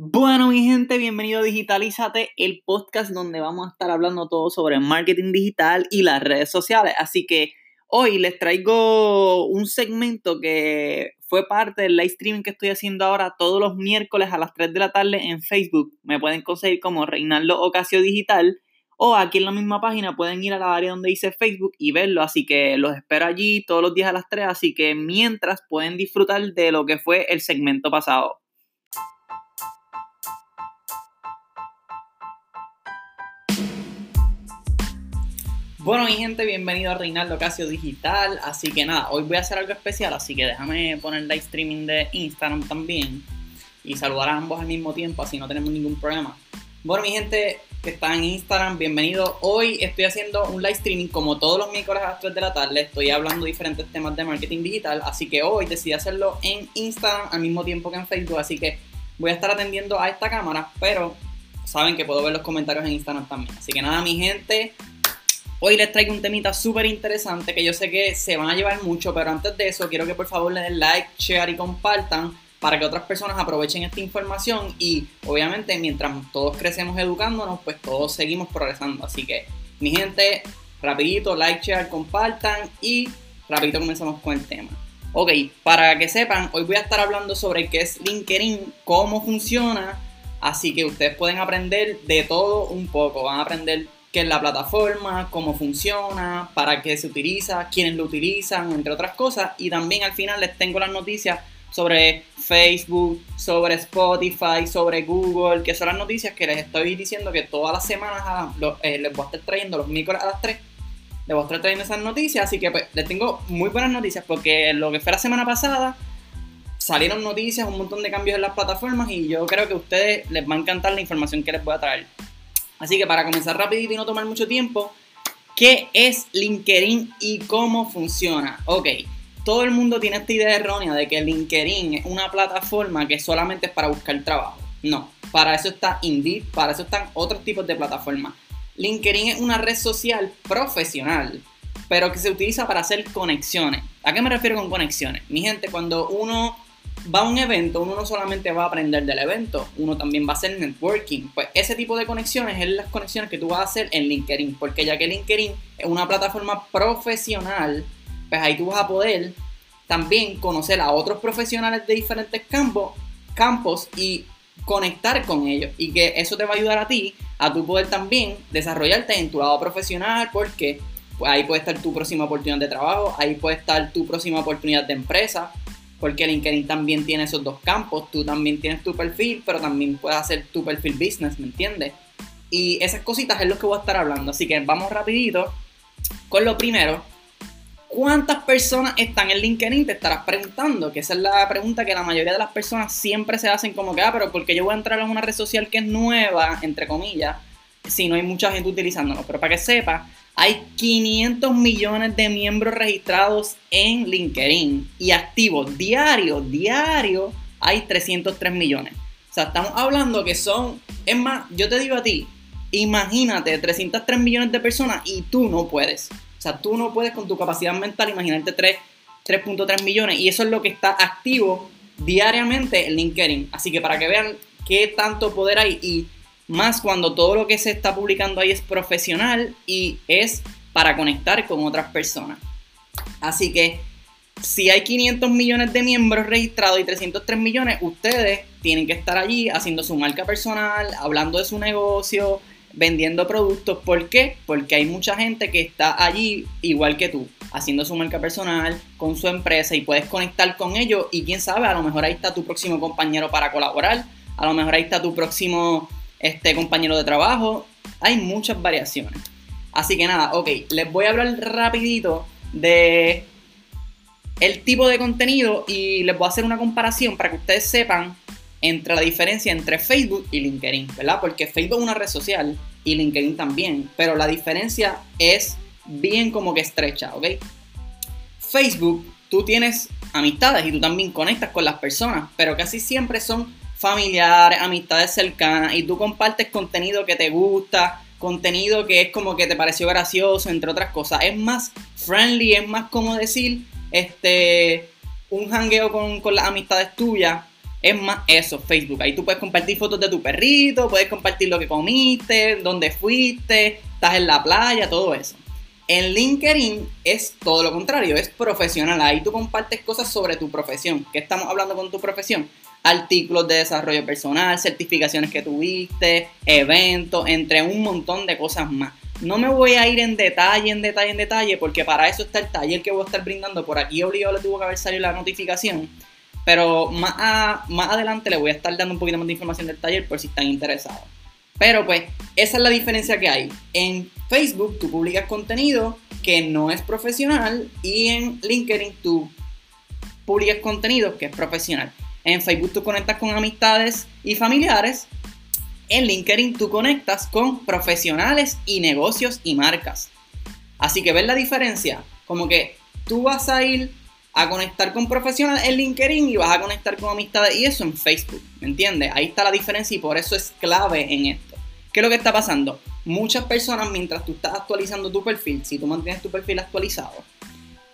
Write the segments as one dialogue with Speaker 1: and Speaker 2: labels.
Speaker 1: Bueno, mi gente, bienvenido a Digitalízate, el podcast donde vamos a estar hablando todo sobre marketing digital y las redes sociales. Así que hoy les traigo un segmento que fue parte del live streaming que estoy haciendo ahora todos los miércoles a las 3 de la tarde en Facebook. Me pueden conseguir como Reinaldo Ocasio Digital o aquí en la misma página pueden ir a la área donde dice Facebook y verlo. Así que los espero allí todos los días a las 3. Así que mientras pueden disfrutar de lo que fue el segmento pasado. Bueno, mi gente, bienvenido a Reinaldo Casio Digital. Así que nada, hoy voy a hacer algo especial, así que déjame poner live streaming de Instagram también y saludar a ambos al mismo tiempo, así no tenemos ningún problema. Bueno, mi gente que está en Instagram, bienvenido. Hoy estoy haciendo un live streaming como todos los miércoles a las 3 de la tarde. Estoy hablando diferentes temas de marketing digital, así que hoy decidí hacerlo en Instagram al mismo tiempo que en Facebook, así que voy a estar atendiendo a esta cámara, pero saben que puedo ver los comentarios en Instagram también. Así que nada, mi gente, Hoy les traigo un temita súper interesante que yo sé que se van a llevar mucho, pero antes de eso quiero que por favor le den like, share y compartan para que otras personas aprovechen esta información y obviamente mientras todos crecemos educándonos, pues todos seguimos progresando. Así que mi gente, rapidito, like, share, compartan y rapidito comenzamos con el tema. Ok, para que sepan, hoy voy a estar hablando sobre qué es LinkedIn, cómo funciona, así que ustedes pueden aprender de todo un poco, van a aprender qué es la plataforma, cómo funciona, para qué se utiliza, quiénes lo utilizan, entre otras cosas. Y también al final les tengo las noticias sobre Facebook, sobre Spotify, sobre Google, que son las noticias que les estoy diciendo que todas las semanas eh, les voy a estar trayendo los miércoles a las 3. Les voy a estar trayendo esas noticias, así que pues, les tengo muy buenas noticias porque lo que fue la semana pasada salieron noticias, un montón de cambios en las plataformas y yo creo que a ustedes les va a encantar la información que les voy a traer. Así que para comenzar rapidito y no tomar mucho tiempo, ¿qué es LinkedIn y cómo funciona? Ok, todo el mundo tiene esta idea errónea de que LinkedIn es una plataforma que solamente es para buscar trabajo. No, para eso está Indeed, para eso están otros tipos de plataformas. LinkedIn es una red social profesional, pero que se utiliza para hacer conexiones. ¿A qué me refiero con conexiones? Mi gente, cuando uno va a un evento, uno no solamente va a aprender del evento, uno también va a hacer networking. Pues ese tipo de conexiones es las conexiones que tú vas a hacer en LinkedIn, porque ya que LinkedIn es una plataforma profesional, pues ahí tú vas a poder también conocer a otros profesionales de diferentes campos, campos y conectar con ellos y que eso te va a ayudar a ti a tu poder también desarrollarte en tu lado profesional porque pues ahí puede estar tu próxima oportunidad de trabajo, ahí puede estar tu próxima oportunidad de empresa, porque LinkedIn también tiene esos dos campos. Tú también tienes tu perfil, pero también puedes hacer tu perfil business, ¿me entiendes? Y esas cositas es lo que voy a estar hablando. Así que vamos rapidito con lo primero. ¿Cuántas personas están en LinkedIn? Te estarás preguntando, que esa es la pregunta que la mayoría de las personas siempre se hacen como que, ah, pero porque yo voy a entrar en una red social que es nueva, entre comillas, si no hay mucha gente utilizándolo. Pero para que sepa, hay 500 millones de miembros registrados en LinkedIn y activos diario, diario, hay 303 millones. O sea, estamos hablando que son, es más, yo te digo a ti, imagínate 303 millones de personas y tú no puedes. O sea, tú no puedes con tu capacidad mental imaginarte 3.3 millones y eso es lo que está activo diariamente en LinkedIn. Así que para que vean qué tanto poder hay y más cuando todo lo que se está publicando ahí es profesional y es para conectar con otras personas. Así que si hay 500 millones de miembros registrados y 303 millones, ustedes tienen que estar allí haciendo su marca personal, hablando de su negocio, vendiendo productos. ¿Por qué? Porque hay mucha gente que está allí igual que tú, haciendo su marca personal con su empresa y puedes conectar con ellos y quién sabe, a lo mejor ahí está tu próximo compañero para colaborar, a lo mejor ahí está tu próximo este compañero de trabajo. Hay muchas variaciones. Así que nada, ok, les voy a hablar rapidito de el tipo de contenido y les voy a hacer una comparación para que ustedes sepan entre la diferencia entre Facebook y LinkedIn, ¿verdad? Porque Facebook es una red social y LinkedIn también, pero la diferencia es bien como que estrecha, ¿ok? Facebook, tú tienes amistades y tú también conectas con las personas, pero casi siempre son familiares, amistades cercanas y tú compartes contenido que te gusta, contenido que es como que te pareció gracioso, entre otras cosas. Es más friendly, es más como decir, este, un hangueo con, con las amistades tuyas es más eso, Facebook. Ahí tú puedes compartir fotos de tu perrito, puedes compartir lo que comiste, dónde fuiste, estás en la playa, todo eso. En LinkedIn es todo lo contrario, es profesional. Ahí tú compartes cosas sobre tu profesión. ¿Qué estamos hablando con tu profesión? Artículos de desarrollo personal, certificaciones que tuviste, eventos, entre un montón de cosas más. No me voy a ir en detalle, en detalle, en detalle, porque para eso está el taller que voy a estar brindando. Por aquí obligado le tuvo que haber salido la notificación. Pero más, más adelante le voy a estar dando un poquito más de información del taller por si están interesados. Pero pues, esa es la diferencia que hay. En Facebook tú publicas contenido que no es profesional y en LinkedIn tú publicas contenido que es profesional. En Facebook tú conectas con amistades y familiares. En LinkedIn tú conectas con profesionales y negocios y marcas. Así que ves la diferencia. Como que tú vas a ir a conectar con profesionales en LinkedIn y vas a conectar con amistades y eso en Facebook. ¿Me entiendes? Ahí está la diferencia y por eso es clave en esto. ¿Qué es lo que está pasando? Muchas personas, mientras tú estás actualizando tu perfil, si tú mantienes tu perfil actualizado,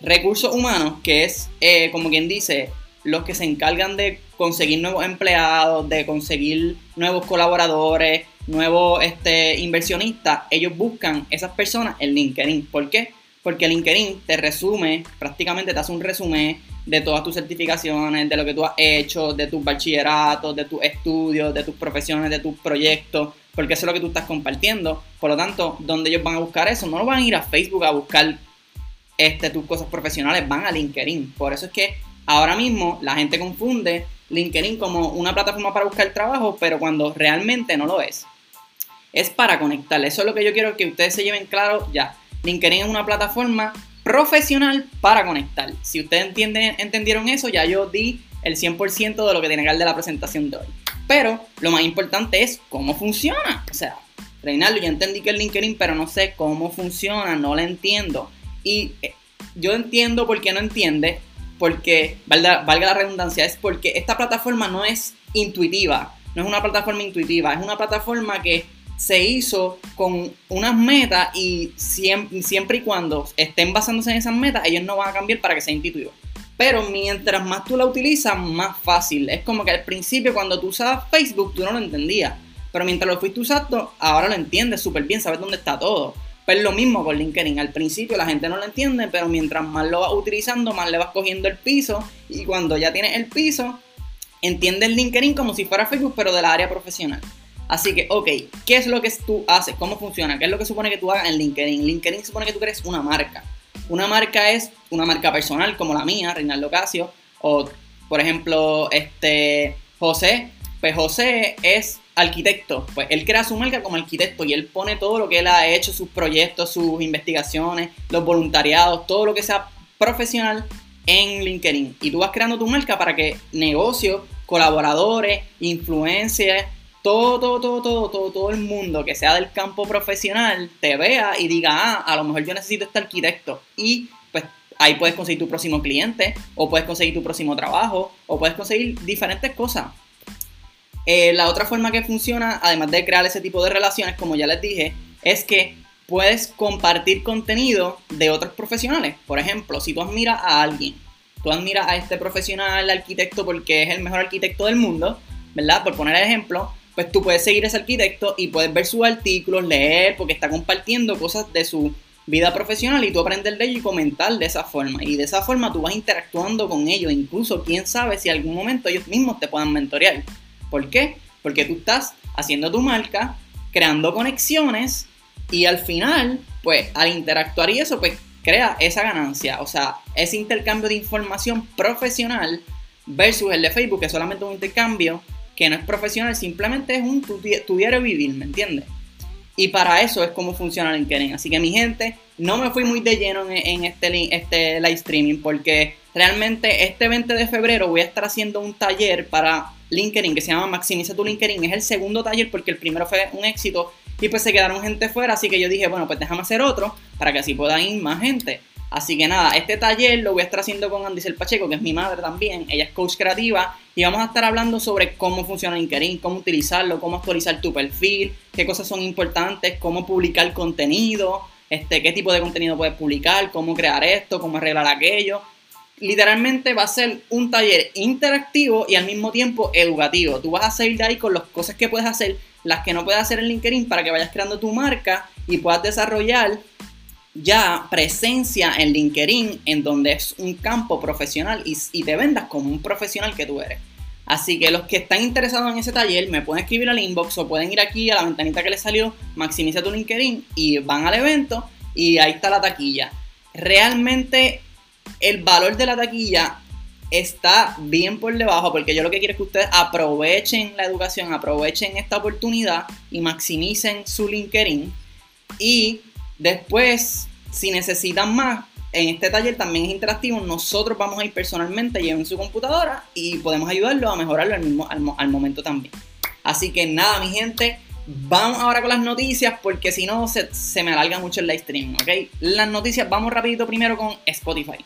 Speaker 1: recursos humanos, que es eh, como quien dice, los que se encargan de conseguir nuevos empleados, de conseguir nuevos colaboradores, nuevos este, inversionistas, ellos buscan esas personas en LinkedIn. ¿Por qué? Porque LinkedIn te resume, prácticamente te hace un resumen de todas tus certificaciones, de lo que tú has hecho, de tus bachilleratos, de tus estudios, de tus profesiones, de tus proyectos porque eso es lo que tú estás compartiendo. Por lo tanto, donde ellos van a buscar eso, no lo van a ir a Facebook a buscar este, tus cosas profesionales, van a LinkedIn. Por eso es que ahora mismo la gente confunde LinkedIn como una plataforma para buscar trabajo, pero cuando realmente no lo es. Es para conectar. Eso es lo que yo quiero que ustedes se lleven claro ya. LinkedIn es una plataforma profesional para conectar. Si ustedes entienden, entendieron eso, ya yo di el 100% de lo que tiene que ver de la presentación de hoy. Pero lo más importante es cómo funciona. O sea, Reinaldo, yo entendí que es LinkedIn, pero no sé cómo funciona, no la entiendo. Y eh, yo entiendo por qué no entiende, porque, valga, la redundancia, es porque esta plataforma no es intuitiva, no es una plataforma intuitiva, es una plataforma que se hizo con unas metas y siempre, siempre, y cuando estén basándose en esas metas, ellos no van a cambiar para que sea intuitivo. Pero mientras más tú la utilizas, más fácil. Es como que al principio cuando tú usabas Facebook tú no lo entendías. Pero mientras lo fuiste usando, ahora lo entiendes súper bien, sabes dónde está todo. Pues lo mismo con LinkedIn. Al principio la gente no lo entiende, pero mientras más lo vas utilizando, más le vas cogiendo el piso. Y cuando ya tienes el piso, entiendes LinkedIn como si fuera Facebook, pero de la área profesional. Así que, ok, ¿qué es lo que tú haces? ¿Cómo funciona? ¿Qué es lo que supone que tú hagas en LinkedIn? LinkedIn supone que tú crees una marca. Una marca es una marca personal como la mía, Reinaldo Casio, o por ejemplo, este José, pues José es arquitecto, pues él crea su marca como arquitecto y él pone todo lo que él ha hecho, sus proyectos, sus investigaciones, los voluntariados, todo lo que sea profesional en LinkedIn. Y tú vas creando tu marca para que negocios, colaboradores, influencers, todo, todo, todo, todo, todo, todo el mundo que sea del campo profesional te vea y diga, ah, a lo mejor yo necesito este arquitecto. Y pues ahí puedes conseguir tu próximo cliente, o puedes conseguir tu próximo trabajo, o puedes conseguir diferentes cosas. Eh, la otra forma que funciona, además de crear ese tipo de relaciones, como ya les dije, es que puedes compartir contenido de otros profesionales. Por ejemplo, si tú admiras a alguien, tú admiras a este profesional arquitecto porque es el mejor arquitecto del mundo, ¿verdad? Por poner el ejemplo, pues tú puedes seguir a ese arquitecto y puedes ver sus artículos, leer, porque está compartiendo cosas de su vida profesional y tú aprendes de ello y comentar de esa forma. Y de esa forma tú vas interactuando con ellos, incluso quién sabe si algún momento ellos mismos te puedan mentorear. ¿Por qué? Porque tú estás haciendo tu marca, creando conexiones y al final, pues al interactuar y eso, pues crea esa ganancia, o sea, ese intercambio de información profesional versus el de Facebook, que es solamente un intercambio que no es profesional, simplemente es un tu, diario vivir, ¿me entiendes? Y para eso es como funciona LinkedIn. Así que mi gente, no me fui muy de lleno en, este, este live streaming porque realmente este 20 de febrero voy a estar haciendo un taller para LinkedIn que se llama Maximiza tu LinkedIn. Es el segundo taller porque el primero fue un éxito y pues se quedaron gente fuera. Así que yo dije, bueno, pues déjame hacer otro para que así puedan ir más gente. Así que nada, este taller lo voy a estar haciendo con Andisel Pacheco, que es mi madre también. Ella es coach creativa y vamos a estar hablando sobre cómo funciona LinkedIn, cómo utilizarlo, cómo actualizar tu perfil, qué cosas son importantes, cómo publicar contenido, este, qué tipo de contenido puedes publicar, cómo crear esto, cómo arreglar aquello. Literalmente va a ser un taller interactivo y al mismo tiempo educativo. Tú vas a salir de ahí con las cosas que puedes hacer, las que no puedes hacer en LinkedIn para que vayas creando tu marca y puedas desarrollar ya presencia en LinkedIn en donde es un campo profesional y, y te vendas como un profesional que tú eres. Así que los que están interesados en ese taller me pueden escribir al inbox o pueden ir aquí a la ventanita que les salió, maximiza tu LinkedIn y van al evento y ahí está la taquilla. Realmente el valor de la taquilla está bien por debajo porque yo lo que quiero es que ustedes aprovechen la educación, aprovechen esta oportunidad y maximicen su LinkedIn y después si necesitan más en este taller también es interactivo. Nosotros vamos a ir personalmente, lleven su computadora y podemos ayudarlo a mejorarlo al, mismo, al, momento también. Así que nada, mi gente, vamos ahora con las noticias porque si no se, se, me alarga mucho el live stream, ¿ok? Las noticias, vamos rapidito primero con Spotify.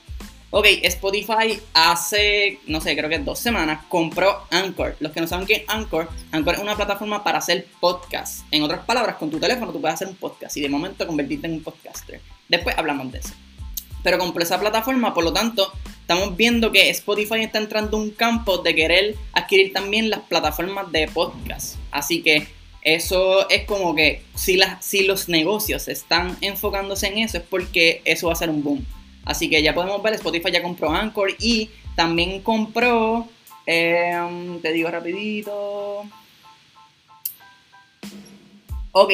Speaker 1: Ok, Spotify hace, no sé, creo que dos semanas compró Anchor. Los que no saben qué es Anchor, Anchor es una plataforma para hacer podcast. En otras palabras, con tu teléfono tú puedes hacer un podcast y de momento convertirte en un podcaster. Después hablamos de eso pero compró esa plataforma, por lo tanto, estamos viendo que Spotify está entrando en un campo de querer adquirir también las plataformas de podcast. Así que eso es como que si, las, si los negocios están enfocándose en eso es porque eso va a ser un boom. Así que ya podemos ver, Spotify ya compró Anchor y también compró, em, te digo rapidito. Ok,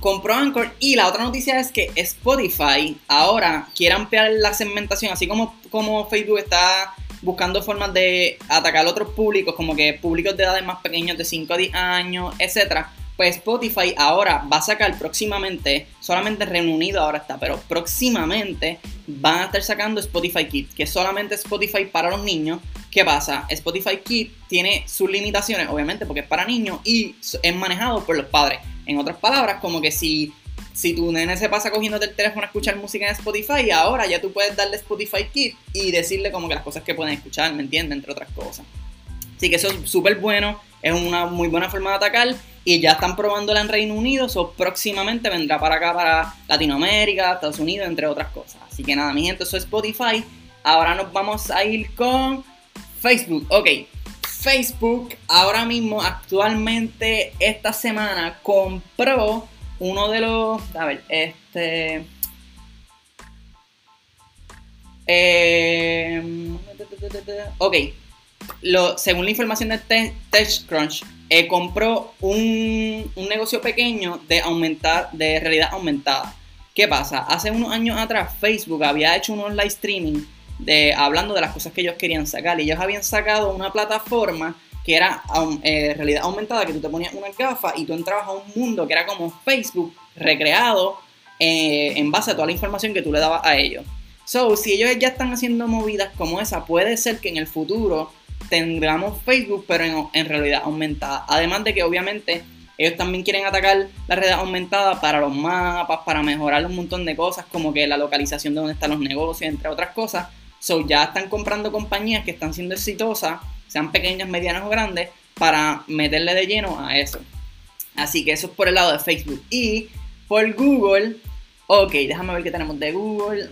Speaker 1: compró Anchor y la otra noticia es que Spotify ahora quiere ampliar la segmentación, así como, como Facebook está buscando formas de atacar a otros públicos, como que públicos de edades más pequeños de 5 a 10 años, etc. Pues Spotify ahora va a sacar próximamente, solamente Reino Unido ahora está, pero próximamente van a estar sacando Spotify Kids, que es solamente Spotify para los niños. ¿Qué pasa? Spotify Kids tiene sus limitaciones, obviamente, porque es para niños y es manejado por los padres. En otras palabras, como que si, si tu nene se pasa cogiendo el teléfono a escuchar música en Spotify, ahora ya tú puedes darle Spotify Kit y decirle como que las cosas que pueden escuchar, ¿me entiendes? Entre otras cosas. Así que eso es súper bueno, es una muy buena forma de atacar y ya están probándola en Reino Unido, o próximamente vendrá para acá, para Latinoamérica, Estados Unidos, entre otras cosas. Así que nada, mi gente, eso es Spotify. Ahora nos vamos a ir con Facebook. Ok, Facebook ahora mismo, actualmente, esta semana compró uno de los. A ver, este. Eh, ok. Lo, según la información de TechCrunch, eh, compró un, un, negocio pequeño de aumentar, de realidad aumentada. ¿Qué pasa? Hace unos años atrás Facebook había hecho un online streaming de, hablando de las cosas que ellos querían sacar. Y ellos habían sacado una plataforma que era eh, realidad aumentada, que tú te ponías una gafa y tú entrabas a un mundo que era como Facebook recreado eh, en base a toda la información que tú le dabas a ellos. So, si ellos ya están haciendo movidas como esa, puede ser que en el futuro tengamos Facebook, pero en, en realidad aumentada. Además de que obviamente ellos también quieren atacar la red aumentada para los mapas, para mejorar un montón de cosas, como que la localización de dónde están los negocios, entre otras cosas. So, ya están comprando compañías que están siendo exitosas, sean pequeñas, medianas o grandes, para meterle de lleno a eso. Así que eso es por el lado de Facebook. Y por Google, ok, déjame ver qué tenemos de Google.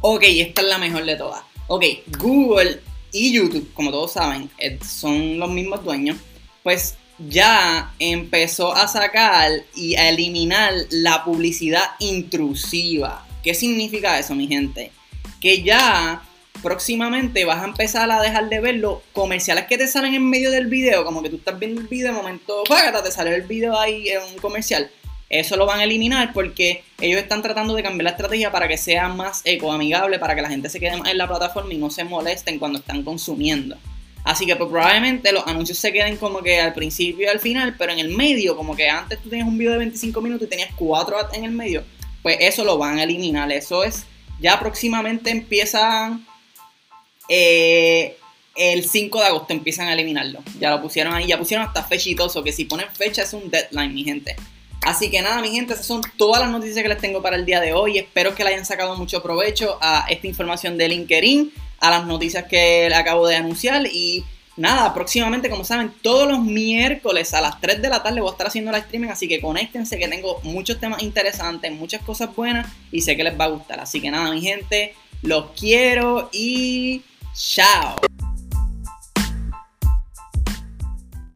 Speaker 1: Ok, esta es la mejor de todas. Ok, Google y YouTube, como todos saben, eh, son los mismos dueños, pues ya empezó a sacar y a eliminar la publicidad intrusiva. ¿Qué significa eso, mi gente? Que ya próximamente vas a empezar a dejar de ver los comerciales que te salen en medio del video, como que tú estás viendo el video, de momento, te sale el video ahí en un comercial eso lo van a eliminar porque ellos están tratando de cambiar la estrategia para que sea más ecoamigable, para que la gente se quede más en la plataforma y no se molesten cuando están consumiendo. Así que pues, probablemente los anuncios se queden como que al principio y al final, pero en el medio, como que antes tú tenías un video de 25 minutos y tenías 4 en el medio, pues eso lo van a eliminar. Eso es, ya próximamente empiezan, eh, el 5 de agosto empiezan a eliminarlo. Ya lo pusieron ahí, ya pusieron hasta fechitoso, que si ponen fecha es un deadline, mi gente. Así que nada, mi gente, esas son todas las noticias que les tengo para el día de hoy. Espero que le hayan sacado mucho provecho a esta información de LinkedIn, a las noticias que le acabo de anunciar y nada, próximamente, como saben, todos los miércoles a las 3 de la tarde voy a estar haciendo live streaming, así que conéctense que tengo muchos temas interesantes, muchas cosas buenas y sé que les va a gustar. Así que nada, mi gente, los quiero y chao.